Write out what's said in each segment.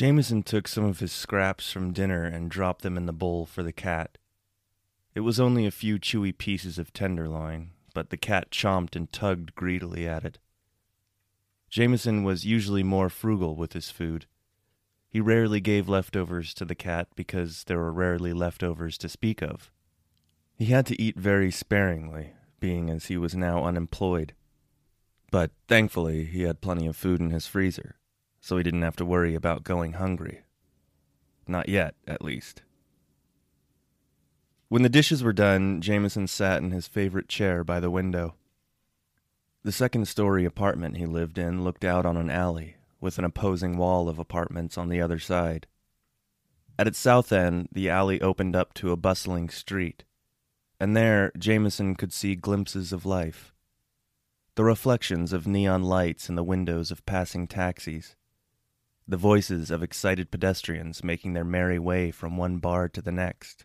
Jameson took some of his scraps from dinner and dropped them in the bowl for the cat. It was only a few chewy pieces of tenderloin, but the cat chomped and tugged greedily at it. Jameson was usually more frugal with his food. He rarely gave leftovers to the cat because there were rarely leftovers to speak of. He had to eat very sparingly, being as he was now unemployed. But thankfully, he had plenty of food in his freezer, so he didn't have to worry about going hungry. Not yet, at least. When the dishes were done, Jameson sat in his favorite chair by the window. The second story apartment he lived in looked out on an alley, with an opposing wall of apartments on the other side. At its south end, the alley opened up to a bustling street, and there Jameson could see glimpses of life. The reflections of neon lights in the windows of passing taxis, the voices of excited pedestrians making their merry way from one bar to the next,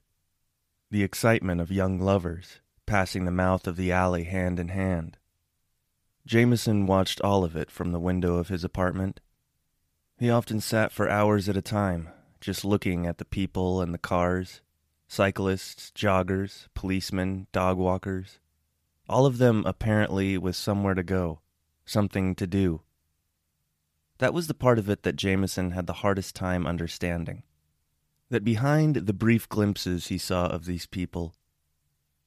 the excitement of young lovers passing the mouth of the alley hand in hand. Jameson watched all of it from the window of his apartment. He often sat for hours at a time, just looking at the people and the cars cyclists, joggers, policemen, dog walkers. All of them apparently with somewhere to go, something to do. That was the part of it that Jameson had the hardest time understanding. That behind the brief glimpses he saw of these people,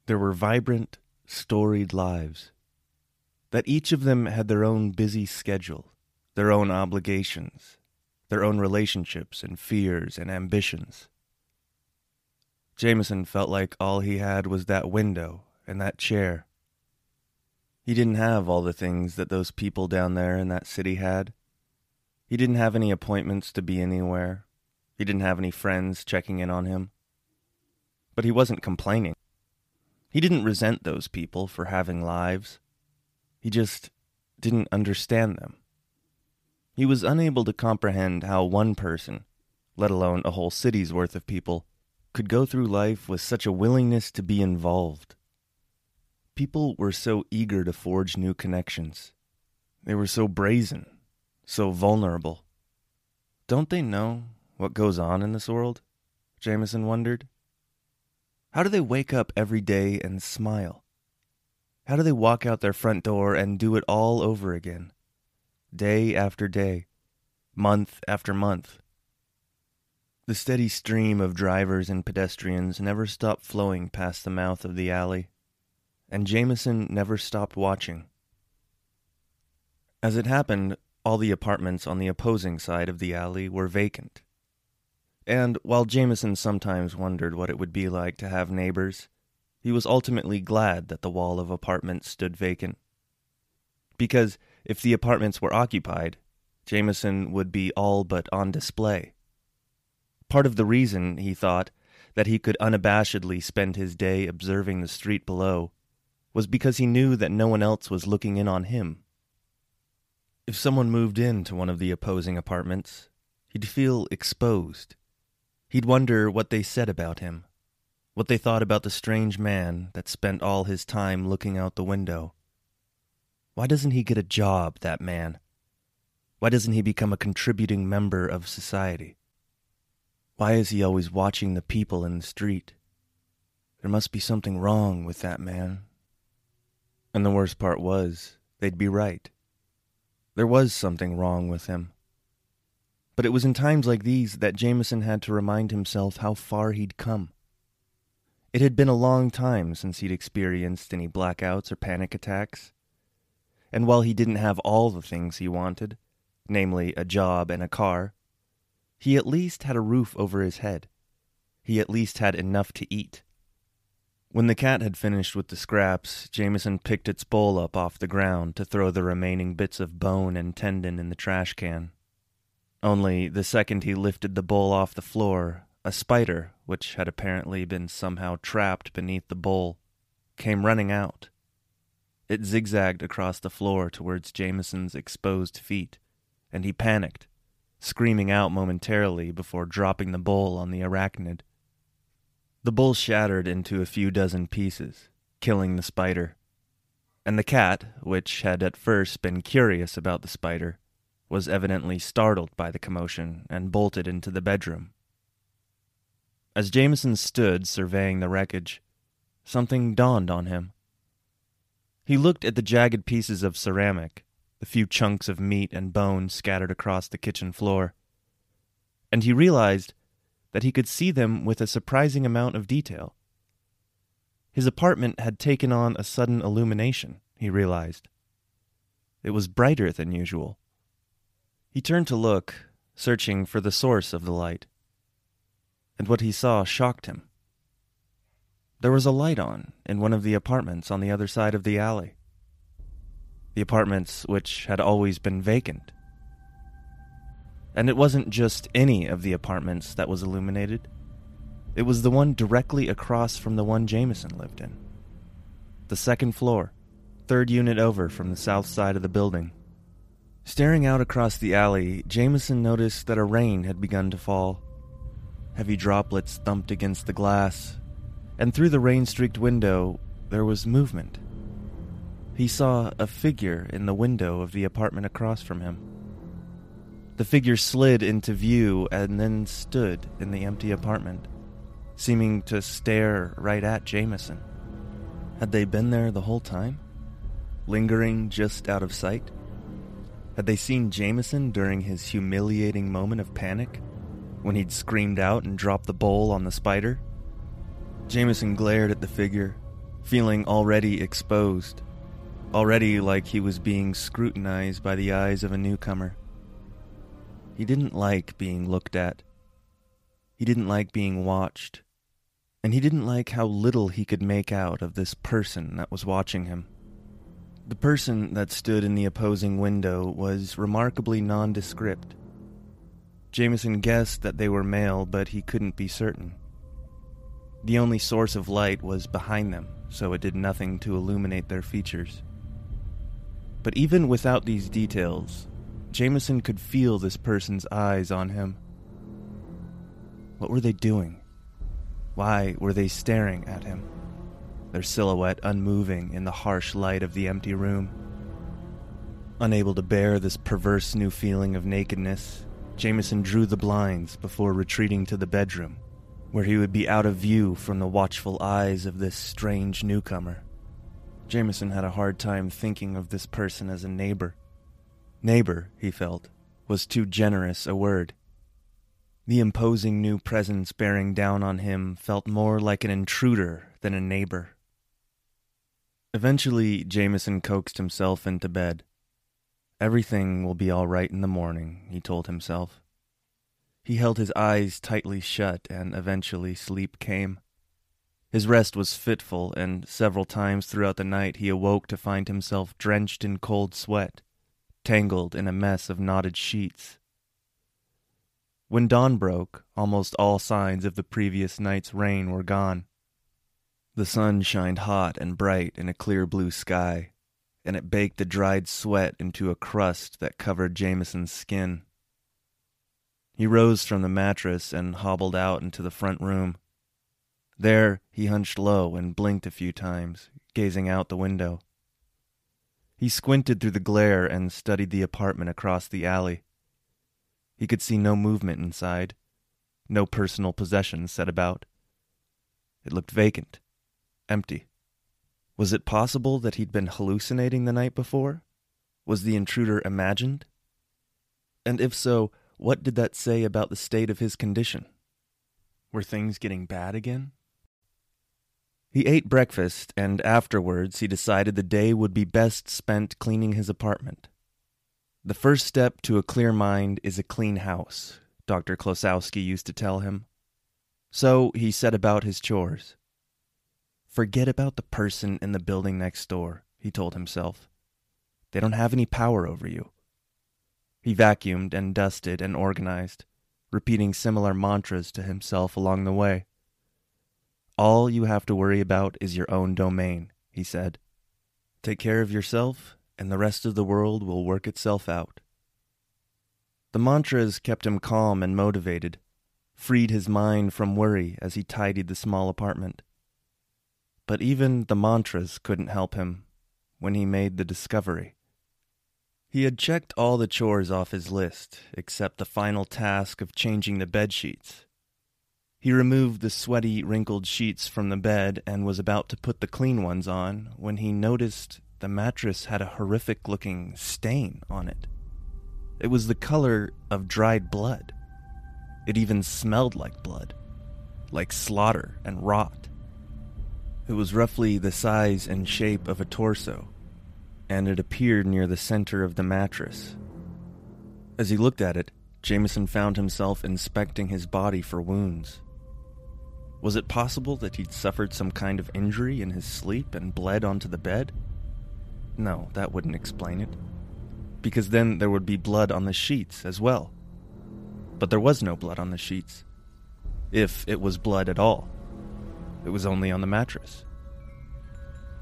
there were vibrant, storied lives that each of them had their own busy schedule, their own obligations, their own relationships and fears and ambitions. Jameson felt like all he had was that window and that chair. He didn't have all the things that those people down there in that city had. He didn't have any appointments to be anywhere. He didn't have any friends checking in on him. But he wasn't complaining. He didn't resent those people for having lives. He just didn't understand them. He was unable to comprehend how one person, let alone a whole city's worth of people, could go through life with such a willingness to be involved. People were so eager to forge new connections. They were so brazen, so vulnerable. Don't they know what goes on in this world? Jameson wondered. How do they wake up every day and smile? How do they walk out their front door and do it all over again? Day after day, month after month. The steady stream of drivers and pedestrians never stopped flowing past the mouth of the alley, and Jameson never stopped watching. As it happened, all the apartments on the opposing side of the alley were vacant. And while Jameson sometimes wondered what it would be like to have neighbors, he was ultimately glad that the wall of apartments stood vacant. Because if the apartments were occupied, Jameson would be all but on display. Part of the reason, he thought, that he could unabashedly spend his day observing the street below was because he knew that no one else was looking in on him. If someone moved into one of the opposing apartments, he'd feel exposed. He'd wonder what they said about him, what they thought about the strange man that spent all his time looking out the window. Why doesn't he get a job, that man? Why doesn't he become a contributing member of society? Why is he always watching the people in the street? There must be something wrong with that man. And the worst part was, they'd be right. There was something wrong with him. But it was in times like these that Jameson had to remind himself how far he'd come. It had been a long time since he'd experienced any blackouts or panic attacks. And while he didn't have all the things he wanted, namely a job and a car, he at least had a roof over his head. He at least had enough to eat. When the cat had finished with the scraps, Jameson picked its bowl up off the ground to throw the remaining bits of bone and tendon in the trash can. Only the second he lifted the bowl off the floor, a spider, which had apparently been somehow trapped beneath the bowl, came running out. It zigzagged across the floor towards Jameson's exposed feet, and he panicked, screaming out momentarily before dropping the bowl on the arachnid. The bull shattered into a few dozen pieces, killing the spider. And the cat, which had at first been curious about the spider, was evidently startled by the commotion and bolted into the bedroom. As Jameson stood surveying the wreckage, something dawned on him. He looked at the jagged pieces of ceramic the few chunks of meat and bone scattered across the kitchen floor. And he realized that he could see them with a surprising amount of detail. His apartment had taken on a sudden illumination, he realized. It was brighter than usual. He turned to look, searching for the source of the light. And what he saw shocked him. There was a light on in one of the apartments on the other side of the alley the apartments which had always been vacant. And it wasn't just any of the apartments that was illuminated. It was the one directly across from the one Jameson lived in. The second floor, third unit over from the south side of the building. Staring out across the alley, Jameson noticed that a rain had begun to fall. Heavy droplets thumped against the glass, and through the rain streaked window, there was movement. He saw a figure in the window of the apartment across from him. The figure slid into view and then stood in the empty apartment, seeming to stare right at Jameson. Had they been there the whole time? Lingering just out of sight? Had they seen Jameson during his humiliating moment of panic, when he'd screamed out and dropped the bowl on the spider? Jameson glared at the figure, feeling already exposed already like he was being scrutinized by the eyes of a newcomer. He didn't like being looked at. He didn't like being watched. And he didn't like how little he could make out of this person that was watching him. The person that stood in the opposing window was remarkably nondescript. Jameson guessed that they were male, but he couldn't be certain. The only source of light was behind them, so it did nothing to illuminate their features. But even without these details, Jameson could feel this person's eyes on him. What were they doing? Why were they staring at him? Their silhouette unmoving in the harsh light of the empty room. Unable to bear this perverse new feeling of nakedness, Jameson drew the blinds before retreating to the bedroom, where he would be out of view from the watchful eyes of this strange newcomer. Jameson had a hard time thinking of this person as a neighbor. Neighbor, he felt, was too generous a word. The imposing new presence bearing down on him felt more like an intruder than a neighbor. Eventually, Jameson coaxed himself into bed. Everything will be all right in the morning, he told himself. He held his eyes tightly shut, and eventually sleep came. His rest was fitful, and several times throughout the night he awoke to find himself drenched in cold sweat, tangled in a mess of knotted sheets. When dawn broke, almost all signs of the previous night's rain were gone. The sun shined hot and bright in a clear blue sky, and it baked the dried sweat into a crust that covered Jameson's skin. He rose from the mattress and hobbled out into the front room. There he hunched low and blinked a few times, gazing out the window. He squinted through the glare and studied the apartment across the alley. He could see no movement inside, no personal possessions set about. It looked vacant, empty. Was it possible that he'd been hallucinating the night before? Was the intruder imagined? And if so, what did that say about the state of his condition? Were things getting bad again? He ate breakfast, and afterwards he decided the day would be best spent cleaning his apartment. The first step to a clear mind is a clean house, Dr. Klosowski used to tell him. So he set about his chores. Forget about the person in the building next door, he told himself. They don't have any power over you. He vacuumed and dusted and organized, repeating similar mantras to himself along the way. All you have to worry about is your own domain, he said. Take care of yourself, and the rest of the world will work itself out. The mantras kept him calm and motivated, freed his mind from worry as he tidied the small apartment. But even the mantras couldn't help him when he made the discovery. He had checked all the chores off his list, except the final task of changing the bed sheets. He removed the sweaty, wrinkled sheets from the bed and was about to put the clean ones on when he noticed the mattress had a horrific looking stain on it. It was the color of dried blood. It even smelled like blood, like slaughter and rot. It was roughly the size and shape of a torso, and it appeared near the center of the mattress. As he looked at it, Jameson found himself inspecting his body for wounds. Was it possible that he'd suffered some kind of injury in his sleep and bled onto the bed? No, that wouldn't explain it. Because then there would be blood on the sheets as well. But there was no blood on the sheets. If it was blood at all, it was only on the mattress.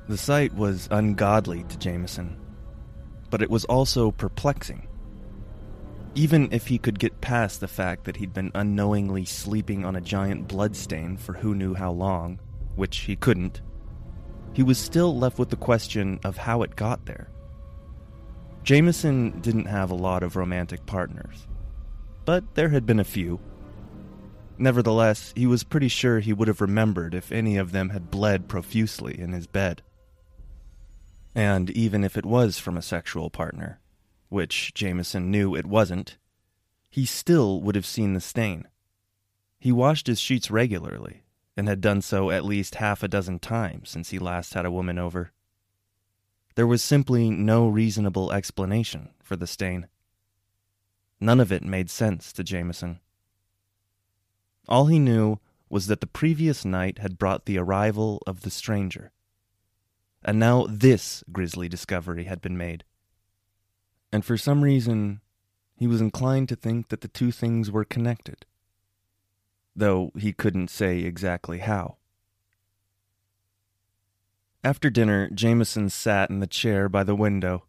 The sight was ungodly to Jameson, but it was also perplexing. Even if he could get past the fact that he'd been unknowingly sleeping on a giant bloodstain for who knew how long, which he couldn't, he was still left with the question of how it got there. Jameson didn't have a lot of romantic partners, but there had been a few. Nevertheless, he was pretty sure he would have remembered if any of them had bled profusely in his bed. And even if it was from a sexual partner, which Jameson knew it wasn't, he still would have seen the stain. He washed his sheets regularly, and had done so at least half a dozen times since he last had a woman over. There was simply no reasonable explanation for the stain. None of it made sense to Jameson. All he knew was that the previous night had brought the arrival of the stranger. And now this grisly discovery had been made and for some reason, he was inclined to think that the two things were connected, though he couldn't say exactly how. After dinner, Jameson sat in the chair by the window.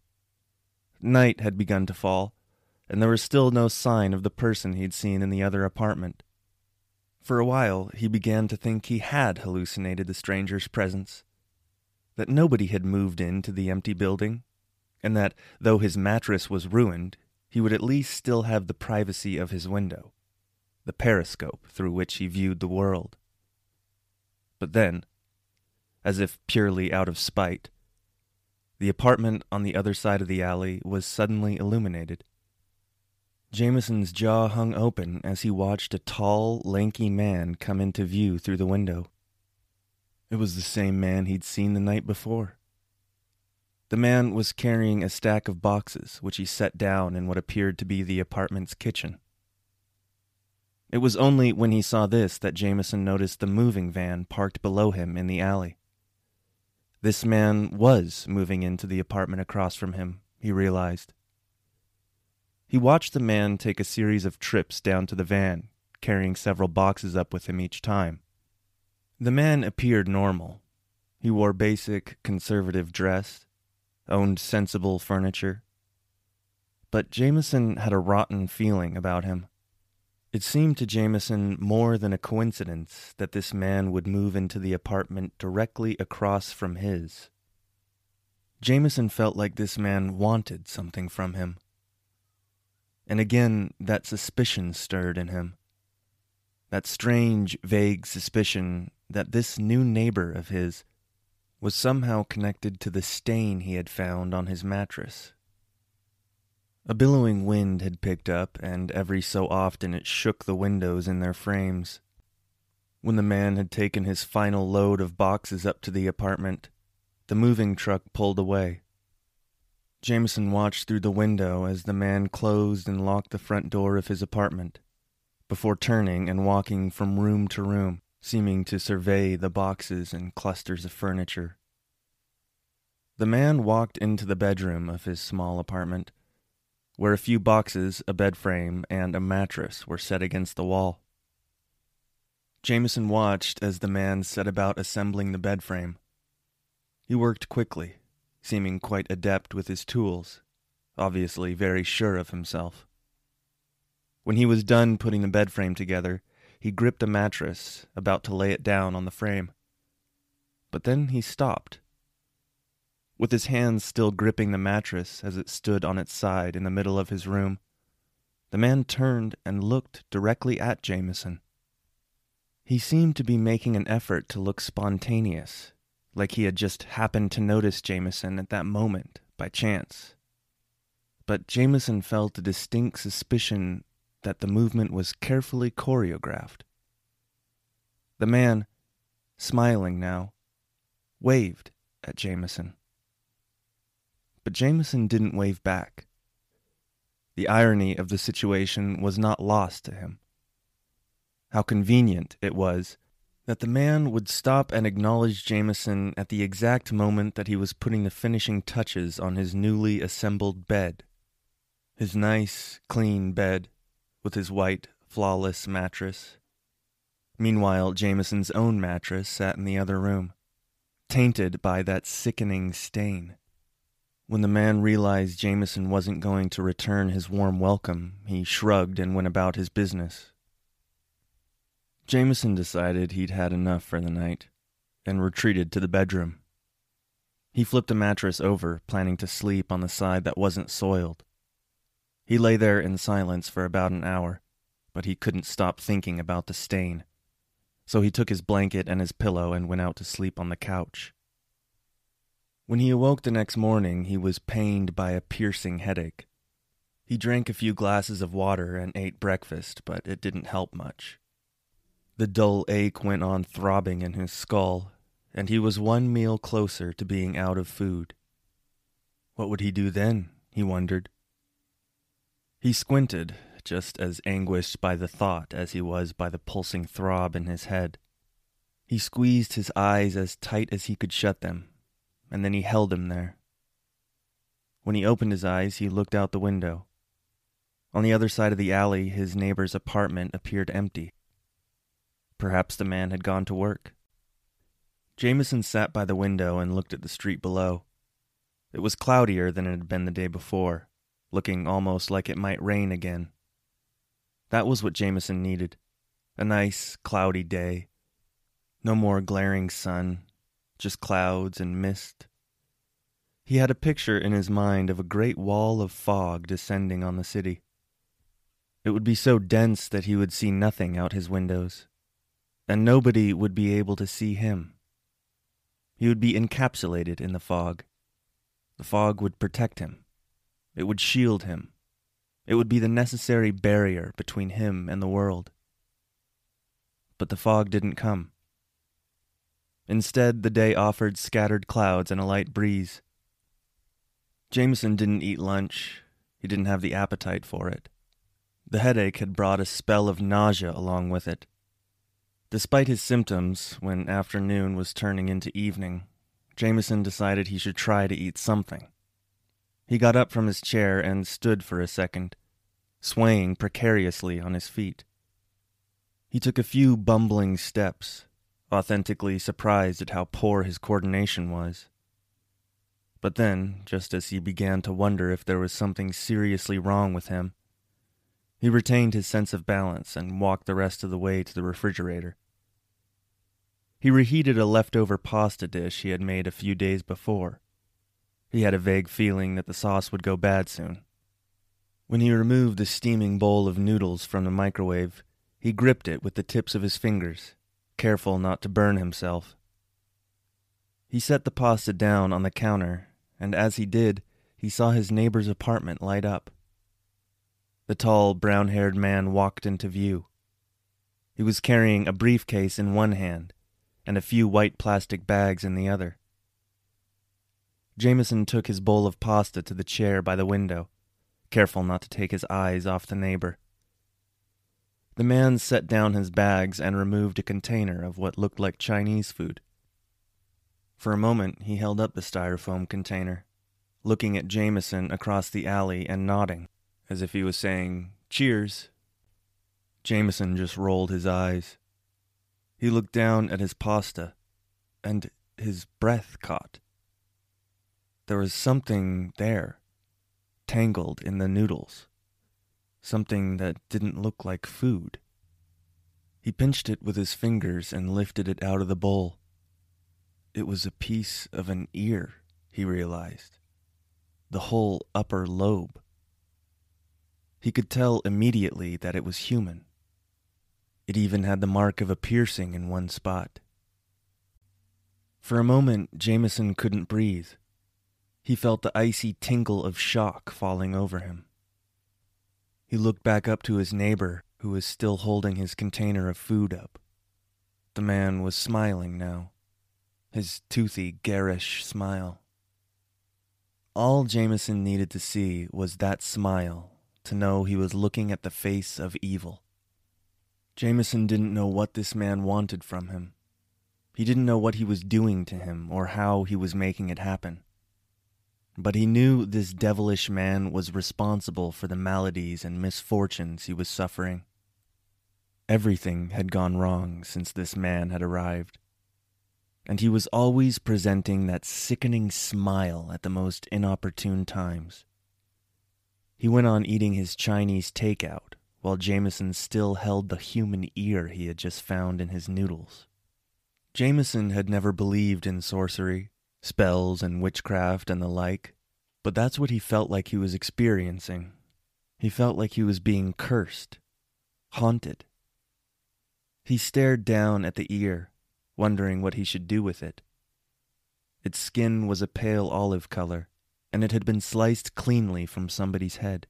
Night had begun to fall, and there was still no sign of the person he'd seen in the other apartment. For a while, he began to think he had hallucinated the stranger's presence, that nobody had moved into the empty building, and that, though his mattress was ruined, he would at least still have the privacy of his window, the periscope through which he viewed the world. But then, as if purely out of spite, the apartment on the other side of the alley was suddenly illuminated. Jameson's jaw hung open as he watched a tall, lanky man come into view through the window. It was the same man he'd seen the night before. The man was carrying a stack of boxes, which he set down in what appeared to be the apartment's kitchen. It was only when he saw this that Jameson noticed the moving van parked below him in the alley. This man was moving into the apartment across from him, he realized. He watched the man take a series of trips down to the van, carrying several boxes up with him each time. The man appeared normal. He wore basic, conservative dress, owned sensible furniture. But Jameson had a rotten feeling about him. It seemed to Jameson more than a coincidence that this man would move into the apartment directly across from his. Jameson felt like this man wanted something from him. And again, that suspicion stirred in him. That strange, vague suspicion that this new neighbor of his was somehow connected to the stain he had found on his mattress. A billowing wind had picked up, and every so often it shook the windows in their frames. When the man had taken his final load of boxes up to the apartment, the moving truck pulled away. Jameson watched through the window as the man closed and locked the front door of his apartment, before turning and walking from room to room, seeming to survey the boxes and clusters of furniture. The man walked into the bedroom of his small apartment where a few boxes, a bed frame, and a mattress were set against the wall. Jameson watched as the man set about assembling the bed frame. He worked quickly, seeming quite adept with his tools, obviously very sure of himself. When he was done putting the bed frame together, he gripped a mattress, about to lay it down on the frame. But then he stopped with his hands still gripping the mattress as it stood on its side in the middle of his room. The man turned and looked directly at Jameson. He seemed to be making an effort to look spontaneous, like he had just happened to notice Jameson at that moment by chance. But Jameson felt a distinct suspicion that the movement was carefully choreographed. The man, smiling now, waved at Jameson but Jameson didn't wave back. The irony of the situation was not lost to him. How convenient it was that the man would stop and acknowledge Jameson at the exact moment that he was putting the finishing touches on his newly assembled bed. His nice, clean bed, with his white, flawless mattress. Meanwhile, Jameson's own mattress sat in the other room, tainted by that sickening stain. When the man realized Jameson wasn't going to return his warm welcome, he shrugged and went about his business. Jameson decided he'd had enough for the night and retreated to the bedroom. He flipped a mattress over, planning to sleep on the side that wasn't soiled. He lay there in silence for about an hour, but he couldn't stop thinking about the stain. So he took his blanket and his pillow and went out to sleep on the couch. When he awoke the next morning, he was pained by a piercing headache. He drank a few glasses of water and ate breakfast, but it didn't help much. The dull ache went on throbbing in his skull, and he was one meal closer to being out of food. What would he do then? he wondered. He squinted, just as anguished by the thought as he was by the pulsing throb in his head. He squeezed his eyes as tight as he could shut them and then he held them there. When he opened his eyes, he looked out the window. On the other side of the alley, his neighbor's apartment appeared empty. Perhaps the man had gone to work. Jameson sat by the window and looked at the street below. It was cloudier than it had been the day before, looking almost like it might rain again. That was what Jameson needed a nice, cloudy day. No more glaring sun, just clouds and mist. He had a picture in his mind of a great wall of fog descending on the city. It would be so dense that he would see nothing out his windows, and nobody would be able to see him. He would be encapsulated in the fog. The fog would protect him. It would shield him. It would be the necessary barrier between him and the world. But the fog didn't come. Instead, the day offered scattered clouds and a light breeze. Jameson didn't eat lunch. He didn't have the appetite for it. The headache had brought a spell of nausea along with it. Despite his symptoms, when afternoon was turning into evening, Jameson decided he should try to eat something. He got up from his chair and stood for a second, swaying precariously on his feet. He took a few bumbling steps, authentically surprised at how poor his coordination was. But then, just as he began to wonder if there was something seriously wrong with him, he retained his sense of balance and walked the rest of the way to the refrigerator. He reheated a leftover pasta dish he had made a few days before. He had a vague feeling that the sauce would go bad soon. When he removed the steaming bowl of noodles from the microwave, he gripped it with the tips of his fingers, careful not to burn himself. He set the pasta down on the counter, and as he did, he saw his neighbor's apartment light up. The tall, brown haired man walked into view. He was carrying a briefcase in one hand and a few white plastic bags in the other. Jameson took his bowl of pasta to the chair by the window, careful not to take his eyes off the neighbor. The man set down his bags and removed a container of what looked like Chinese food. For a moment, he held up the styrofoam container, looking at Jameson across the alley and nodding as if he was saying, Cheers. Jameson just rolled his eyes. He looked down at his pasta, and his breath caught. There was something there, tangled in the noodles, something that didn't look like food. He pinched it with his fingers and lifted it out of the bowl. It was a piece of an ear, he realized. The whole upper lobe. He could tell immediately that it was human. It even had the mark of a piercing in one spot. For a moment, Jameson couldn't breathe. He felt the icy tingle of shock falling over him. He looked back up to his neighbor, who was still holding his container of food up. The man was smiling now, his toothy, garish smile. All Jameson needed to see was that smile to know he was looking at the face of evil. Jameson didn't know what this man wanted from him. He didn't know what he was doing to him or how he was making it happen. But he knew this devilish man was responsible for the maladies and misfortunes he was suffering. Everything had gone wrong since this man had arrived. And he was always presenting that sickening smile at the most inopportune times. He went on eating his Chinese takeout while Jameson still held the human ear he had just found in his noodles. Jameson had never believed in sorcery, spells, and witchcraft and the like, but that's what he felt like he was experiencing. He felt like he was being cursed, haunted. He stared down at the ear, wondering what he should do with it. Its skin was a pale olive color, and it had been sliced cleanly from somebody's head.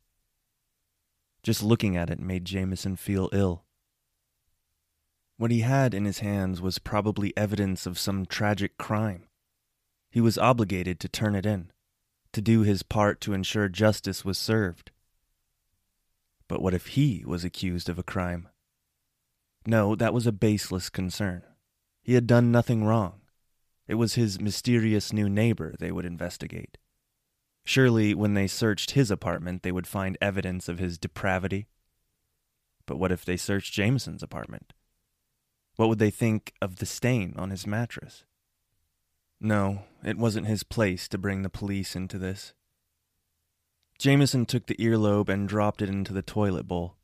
Just looking at it made Jameson feel ill. What he had in his hands was probably evidence of some tragic crime. He was obligated to turn it in, to do his part to ensure justice was served. But what if he was accused of a crime? No, that was a baseless concern. He had done nothing wrong. It was his mysterious new neighbor they would investigate. Surely, when they searched his apartment, they would find evidence of his depravity. But what if they searched Jameson's apartment? What would they think of the stain on his mattress? No, it wasn't his place to bring the police into this. Jameson took the earlobe and dropped it into the toilet bowl.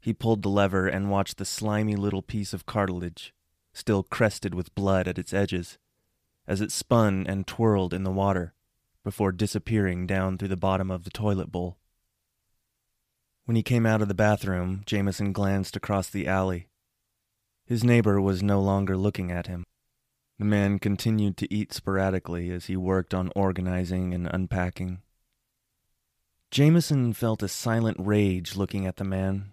He pulled the lever and watched the slimy little piece of cartilage, still crested with blood at its edges, as it spun and twirled in the water before disappearing down through the bottom of the toilet bowl. When he came out of the bathroom, Jameson glanced across the alley. His neighbor was no longer looking at him. The man continued to eat sporadically as he worked on organizing and unpacking. Jameson felt a silent rage looking at the man.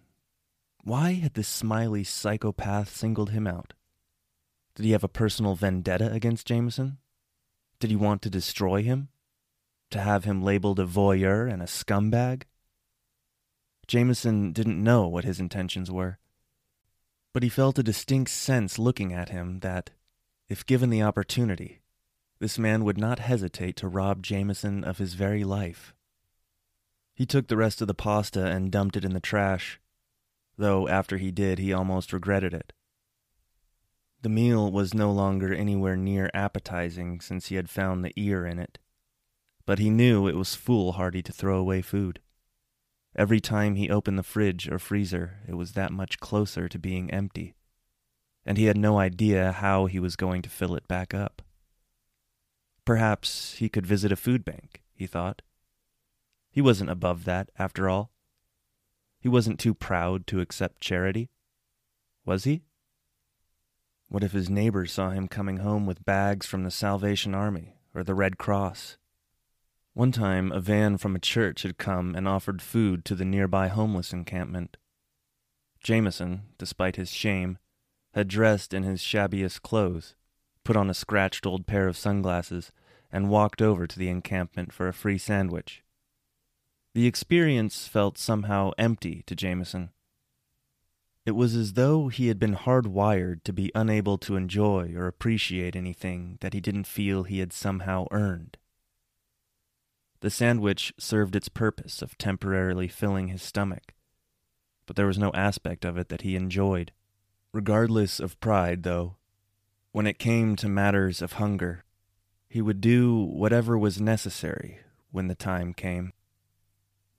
Why had this smiley psychopath singled him out? Did he have a personal vendetta against Jameson? Did he want to destroy him? To have him labeled a voyeur and a scumbag? Jameson didn't know what his intentions were, but he felt a distinct sense looking at him that, if given the opportunity, this man would not hesitate to rob Jameson of his very life. He took the rest of the pasta and dumped it in the trash, though after he did, he almost regretted it. The meal was no longer anywhere near appetizing since he had found the ear in it, but he knew it was foolhardy to throw away food. Every time he opened the fridge or freezer, it was that much closer to being empty, and he had no idea how he was going to fill it back up. Perhaps he could visit a food bank, he thought. He wasn't above that, after all. He wasn't too proud to accept charity. Was he? What if his neighbors saw him coming home with bags from the Salvation Army or the Red Cross? One time, a van from a church had come and offered food to the nearby homeless encampment. Jameson, despite his shame, had dressed in his shabbiest clothes, put on a scratched old pair of sunglasses, and walked over to the encampment for a free sandwich. The experience felt somehow empty to Jameson. It was as though he had been hardwired to be unable to enjoy or appreciate anything that he didn't feel he had somehow earned. The sandwich served its purpose of temporarily filling his stomach, but there was no aspect of it that he enjoyed. Regardless of pride, though, when it came to matters of hunger, he would do whatever was necessary when the time came.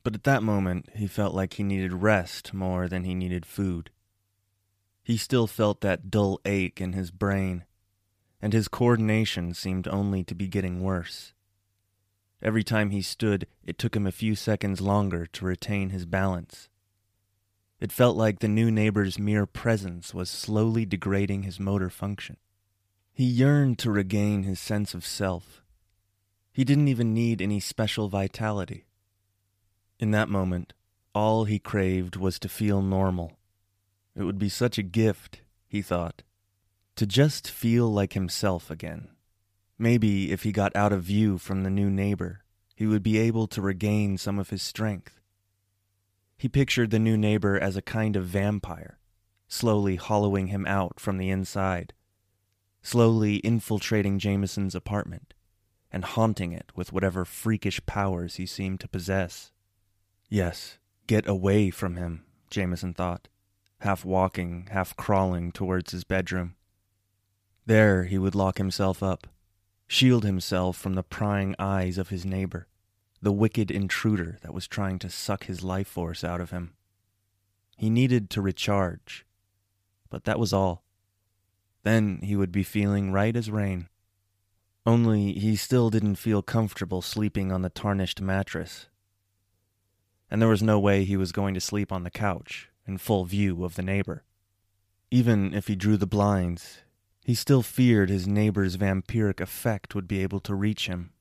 But at that moment, he felt like he needed rest more than he needed food. He still felt that dull ache in his brain, and his coordination seemed only to be getting worse. Every time he stood, it took him a few seconds longer to retain his balance. It felt like the new neighbor's mere presence was slowly degrading his motor function. He yearned to regain his sense of self. He didn't even need any special vitality. In that moment, all he craved was to feel normal. It would be such a gift, he thought, to just feel like himself again. Maybe if he got out of view from the new neighbor, he would be able to regain some of his strength. He pictured the new neighbor as a kind of vampire, slowly hollowing him out from the inside, slowly infiltrating Jameson's apartment and haunting it with whatever freakish powers he seemed to possess. Yes, get away from him, Jameson thought, half walking, half crawling towards his bedroom. There he would lock himself up, shield himself from the prying eyes of his neighbor, the wicked intruder that was trying to suck his life force out of him. He needed to recharge, but that was all. Then he would be feeling right as rain. Only he still didn't feel comfortable sleeping on the tarnished mattress and there was no way he was going to sleep on the couch in full view of the neighbor. Even if he drew the blinds, he still feared his neighbor's vampiric effect would be able to reach him.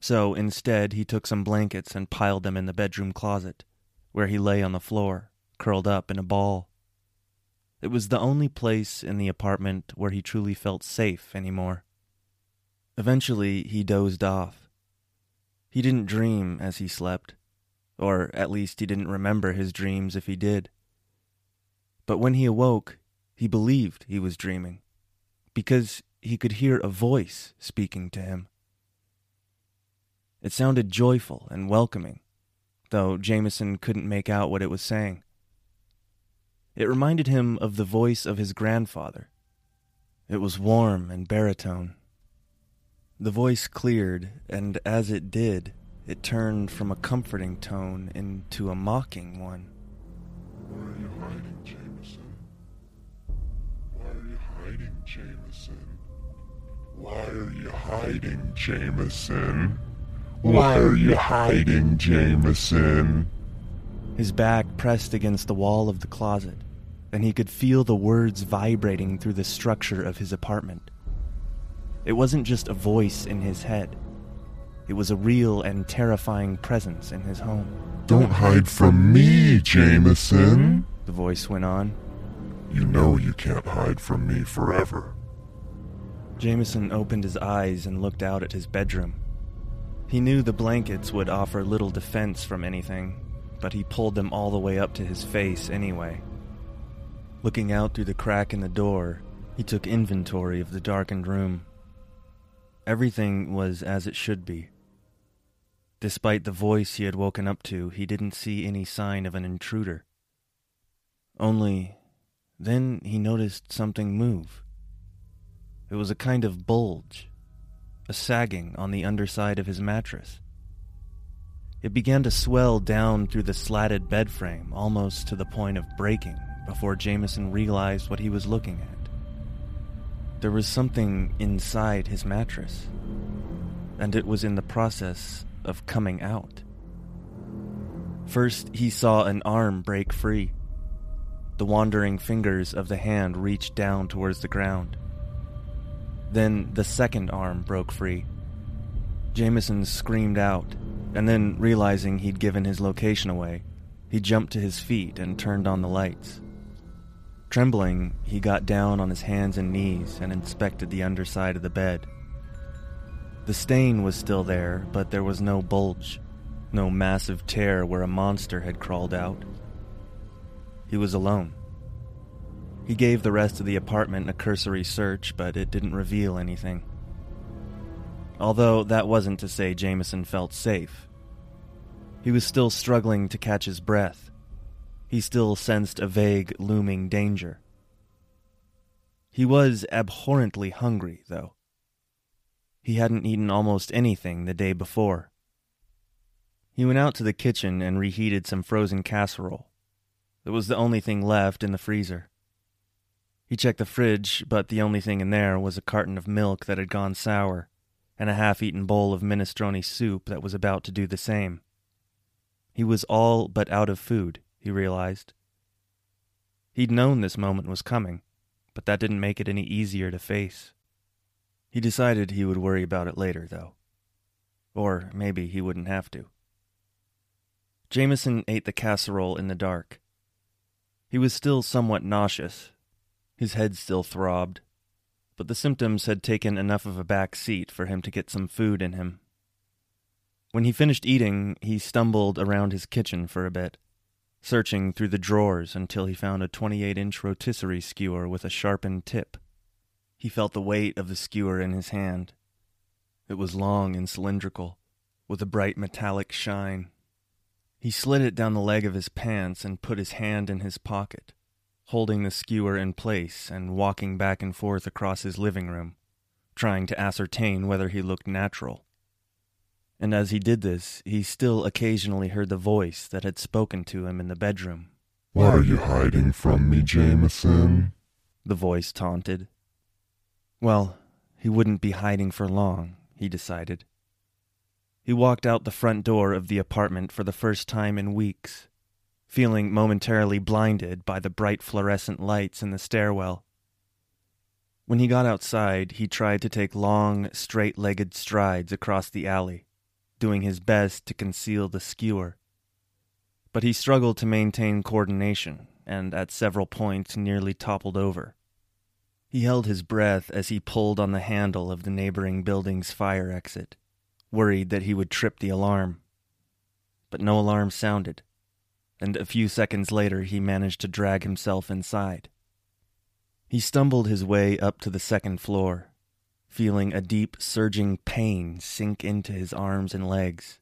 So instead, he took some blankets and piled them in the bedroom closet, where he lay on the floor, curled up in a ball. It was the only place in the apartment where he truly felt safe anymore. Eventually, he dozed off. He didn't dream as he slept or at least he didn't remember his dreams if he did. But when he awoke, he believed he was dreaming, because he could hear a voice speaking to him. It sounded joyful and welcoming, though Jameson couldn't make out what it was saying. It reminded him of the voice of his grandfather. It was warm and baritone. The voice cleared, and as it did, it turned from a comforting tone into a mocking one. Why are you hiding, Jameson? Why are you hiding, Jameson? Why are you hiding, Jameson? Why are you hiding, Jameson? His back pressed against the wall of the closet, and he could feel the words vibrating through the structure of his apartment. It wasn't just a voice in his head. It was a real and terrifying presence in his home. Don't hide from me, Jameson, the voice went on. You know you can't hide from me forever. Jameson opened his eyes and looked out at his bedroom. He knew the blankets would offer little defense from anything, but he pulled them all the way up to his face anyway. Looking out through the crack in the door, he took inventory of the darkened room. Everything was as it should be. Despite the voice he had woken up to, he didn't see any sign of an intruder. Only then he noticed something move. It was a kind of bulge, a sagging on the underside of his mattress. It began to swell down through the slatted bed frame almost to the point of breaking before Jameson realized what he was looking at. There was something inside his mattress, and it was in the process of coming out. First, he saw an arm break free. The wandering fingers of the hand reached down towards the ground. Then the second arm broke free. Jameson screamed out, and then, realizing he'd given his location away, he jumped to his feet and turned on the lights. Trembling, he got down on his hands and knees and inspected the underside of the bed. The stain was still there, but there was no bulge, no massive tear where a monster had crawled out. He was alone. He gave the rest of the apartment a cursory search, but it didn't reveal anything. Although that wasn't to say Jameson felt safe. He was still struggling to catch his breath. He still sensed a vague, looming danger. He was abhorrently hungry, though. He hadn't eaten almost anything the day before. He went out to the kitchen and reheated some frozen casserole. It was the only thing left in the freezer. He checked the fridge, but the only thing in there was a carton of milk that had gone sour and a half eaten bowl of minestrone soup that was about to do the same. He was all but out of food, he realized. He'd known this moment was coming, but that didn't make it any easier to face. He decided he would worry about it later, though. Or maybe he wouldn't have to. Jameson ate the casserole in the dark. He was still somewhat nauseous. His head still throbbed, but the symptoms had taken enough of a back seat for him to get some food in him. When he finished eating, he stumbled around his kitchen for a bit, searching through the drawers until he found a 28 inch rotisserie skewer with a sharpened tip. He felt the weight of the skewer in his hand. It was long and cylindrical, with a bright metallic shine. He slid it down the leg of his pants and put his hand in his pocket, holding the skewer in place and walking back and forth across his living room, trying to ascertain whether he looked natural. And as he did this, he still occasionally heard the voice that had spoken to him in the bedroom. What are you hiding from me, Jameson? The voice taunted. Well, he wouldn't be hiding for long, he decided. He walked out the front door of the apartment for the first time in weeks, feeling momentarily blinded by the bright fluorescent lights in the stairwell. When he got outside, he tried to take long, straight legged strides across the alley, doing his best to conceal the skewer. But he struggled to maintain coordination and at several points nearly toppled over. He held his breath as he pulled on the handle of the neighboring building's fire exit, worried that he would trip the alarm. But no alarm sounded, and a few seconds later he managed to drag himself inside. He stumbled his way up to the second floor, feeling a deep, surging pain sink into his arms and legs.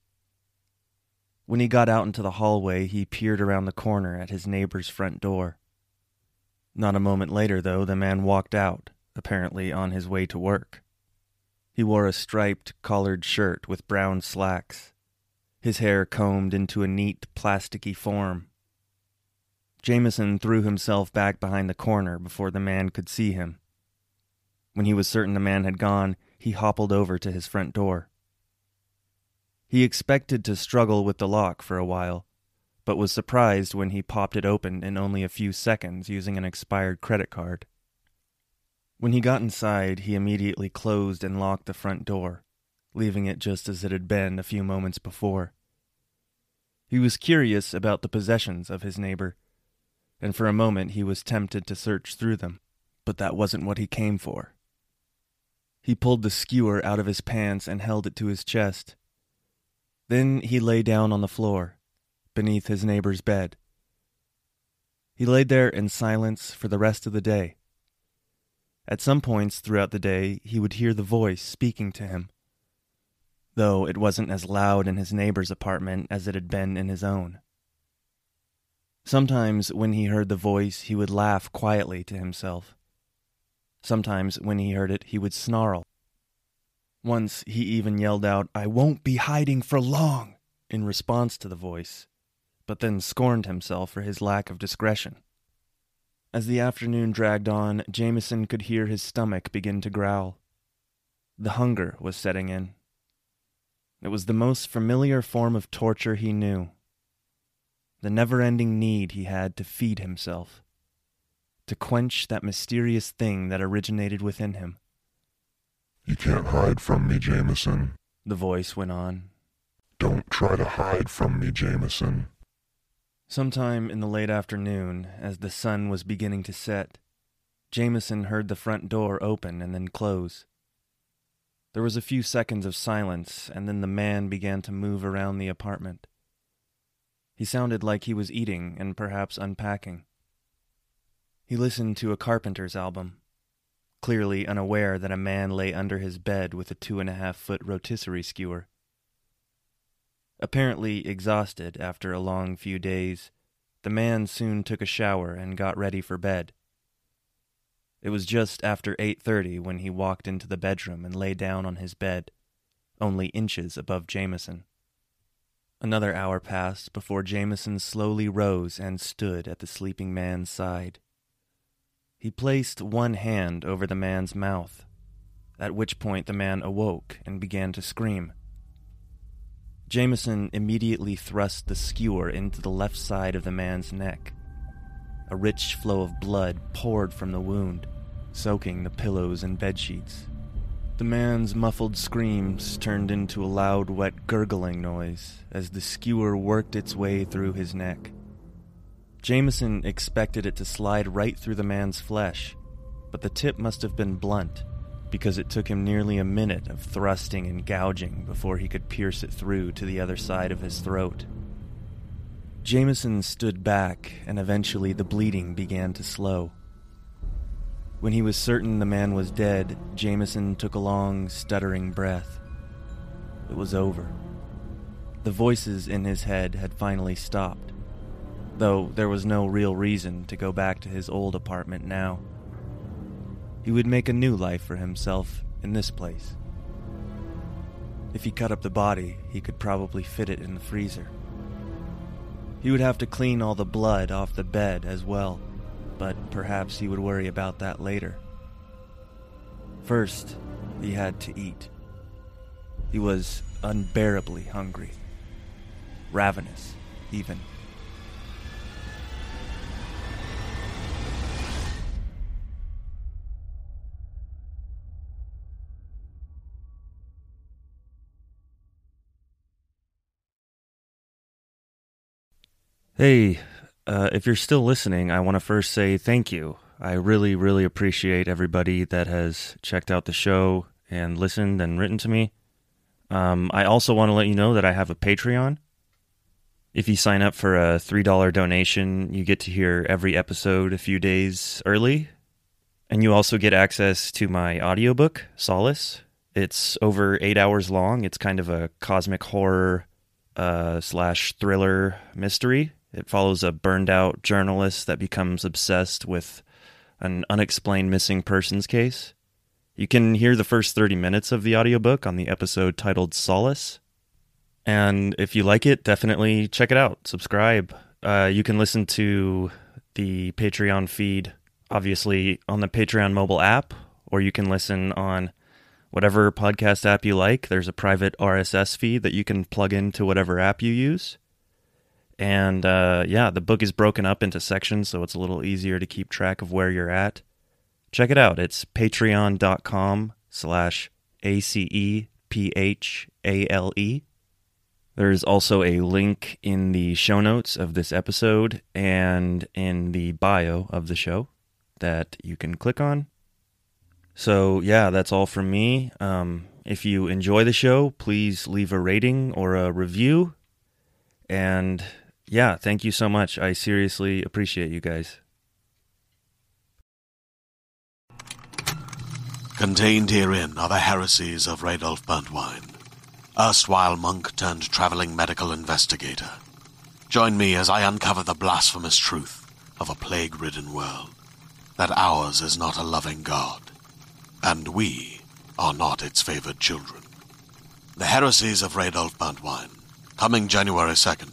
When he got out into the hallway, he peered around the corner at his neighbor's front door. Not a moment later, though, the man walked out, apparently on his way to work. He wore a striped collared shirt with brown slacks, his hair combed into a neat, plasticky form. Jameson threw himself back behind the corner before the man could see him. When he was certain the man had gone, he hobbled over to his front door. He expected to struggle with the lock for a while, but was surprised when he popped it open in only a few seconds using an expired credit card. When he got inside, he immediately closed and locked the front door, leaving it just as it had been a few moments before. He was curious about the possessions of his neighbor, and for a moment he was tempted to search through them, but that wasn't what he came for. He pulled the skewer out of his pants and held it to his chest, Then he lay down on the floor, beneath his neighbor's bed. He laid there in silence for the rest of the day. At some points throughout the day, he would hear the voice speaking to him, though it wasn't as loud in his neighbor's apartment as it had been in his own. Sometimes when he heard the voice, he would laugh quietly to himself. Sometimes when he heard it, he would snarl. Once he even yelled out, I won't be hiding for long, in response to the voice, but then scorned himself for his lack of discretion. As the afternoon dragged on, Jameson could hear his stomach begin to growl. The hunger was setting in. It was the most familiar form of torture he knew. The never ending need he had to feed himself, to quench that mysterious thing that originated within him. You can't hide from me, Jameson. The voice went on. Don't try to hide from me, Jameson. Sometime in the late afternoon, as the sun was beginning to set, Jameson heard the front door open and then close. There was a few seconds of silence, and then the man began to move around the apartment. He sounded like he was eating and perhaps unpacking. He listened to a Carpenter's album, clearly unaware that a man lay under his bed with a two and a half foot rotisserie skewer. Apparently exhausted after a long few days, the man soon took a shower and got ready for bed. It was just after 8:30 when he walked into the bedroom and lay down on his bed, only inches above Jameson. Another hour passed before Jameson slowly rose and stood at the sleeping man's side. He placed one hand over the man's mouth, at which point the man awoke and began to scream. Jameson immediately thrust the skewer into the left side of the man's neck. A rich flow of blood poured from the wound, soaking the pillows and bedsheets. The man's muffled screams turned into a loud, wet gurgling noise as the skewer worked its way through his neck. Jameson expected it to slide right through the man's flesh, but the tip must have been blunt because it took him nearly a minute of thrusting and gouging before he could pierce it through to the other side of his throat. Jameson stood back, and eventually the bleeding began to slow. When he was certain the man was dead, Jameson took a long, stuttering breath. It was over. The voices in his head had finally stopped, though there was no real reason to go back to his old apartment now. He would make a new life for himself in this place. If he cut up the body, he could probably fit it in the freezer. He would have to clean all the blood off the bed as well, but perhaps he would worry about that later. First, he had to eat. He was unbearably hungry, ravenous, even. Hey, uh, if you're still listening, I want to first say thank you. I really, really appreciate everybody that has checked out the show and listened and written to me. Um, I also want to let you know that I have a Patreon. If you sign up for a $3 donation, you get to hear every episode a few days early. And you also get access to my audiobook, Solace. It's over eight hours long. It's kind of a cosmic horror uh, slash thriller mystery it follows a burned out journalist that becomes obsessed with an unexplained missing persons case. You can hear the first 30 minutes of the audiobook on the episode titled Solace. And if you like it, definitely check it out. Subscribe. Uh, you can listen to the Patreon feed, obviously, on the Patreon mobile app, or you can listen on whatever podcast app you like. There's a private RSS feed that you can plug into whatever app you use. And uh, yeah, the book is broken up into sections, so it's a little easier to keep track of where you're at. Check it out. It's patreon.com slash A-C-E-P-H-A-L-E. There's also a link in the show notes of this episode and in the bio of the show that you can click on. So yeah, that's all from me. Um, If you enjoy the show, please leave a rating or a review. And yeah, thank you so much. I seriously appreciate you guys. Contained herein are the heresies of Radolf Burntwine, erstwhile monk turned traveling medical investigator. Join me as I uncover the blasphemous truth of a plague ridden world that ours is not a loving God, and we are not its favored children. The Heresies of Radolf Burntwine, coming January 2nd,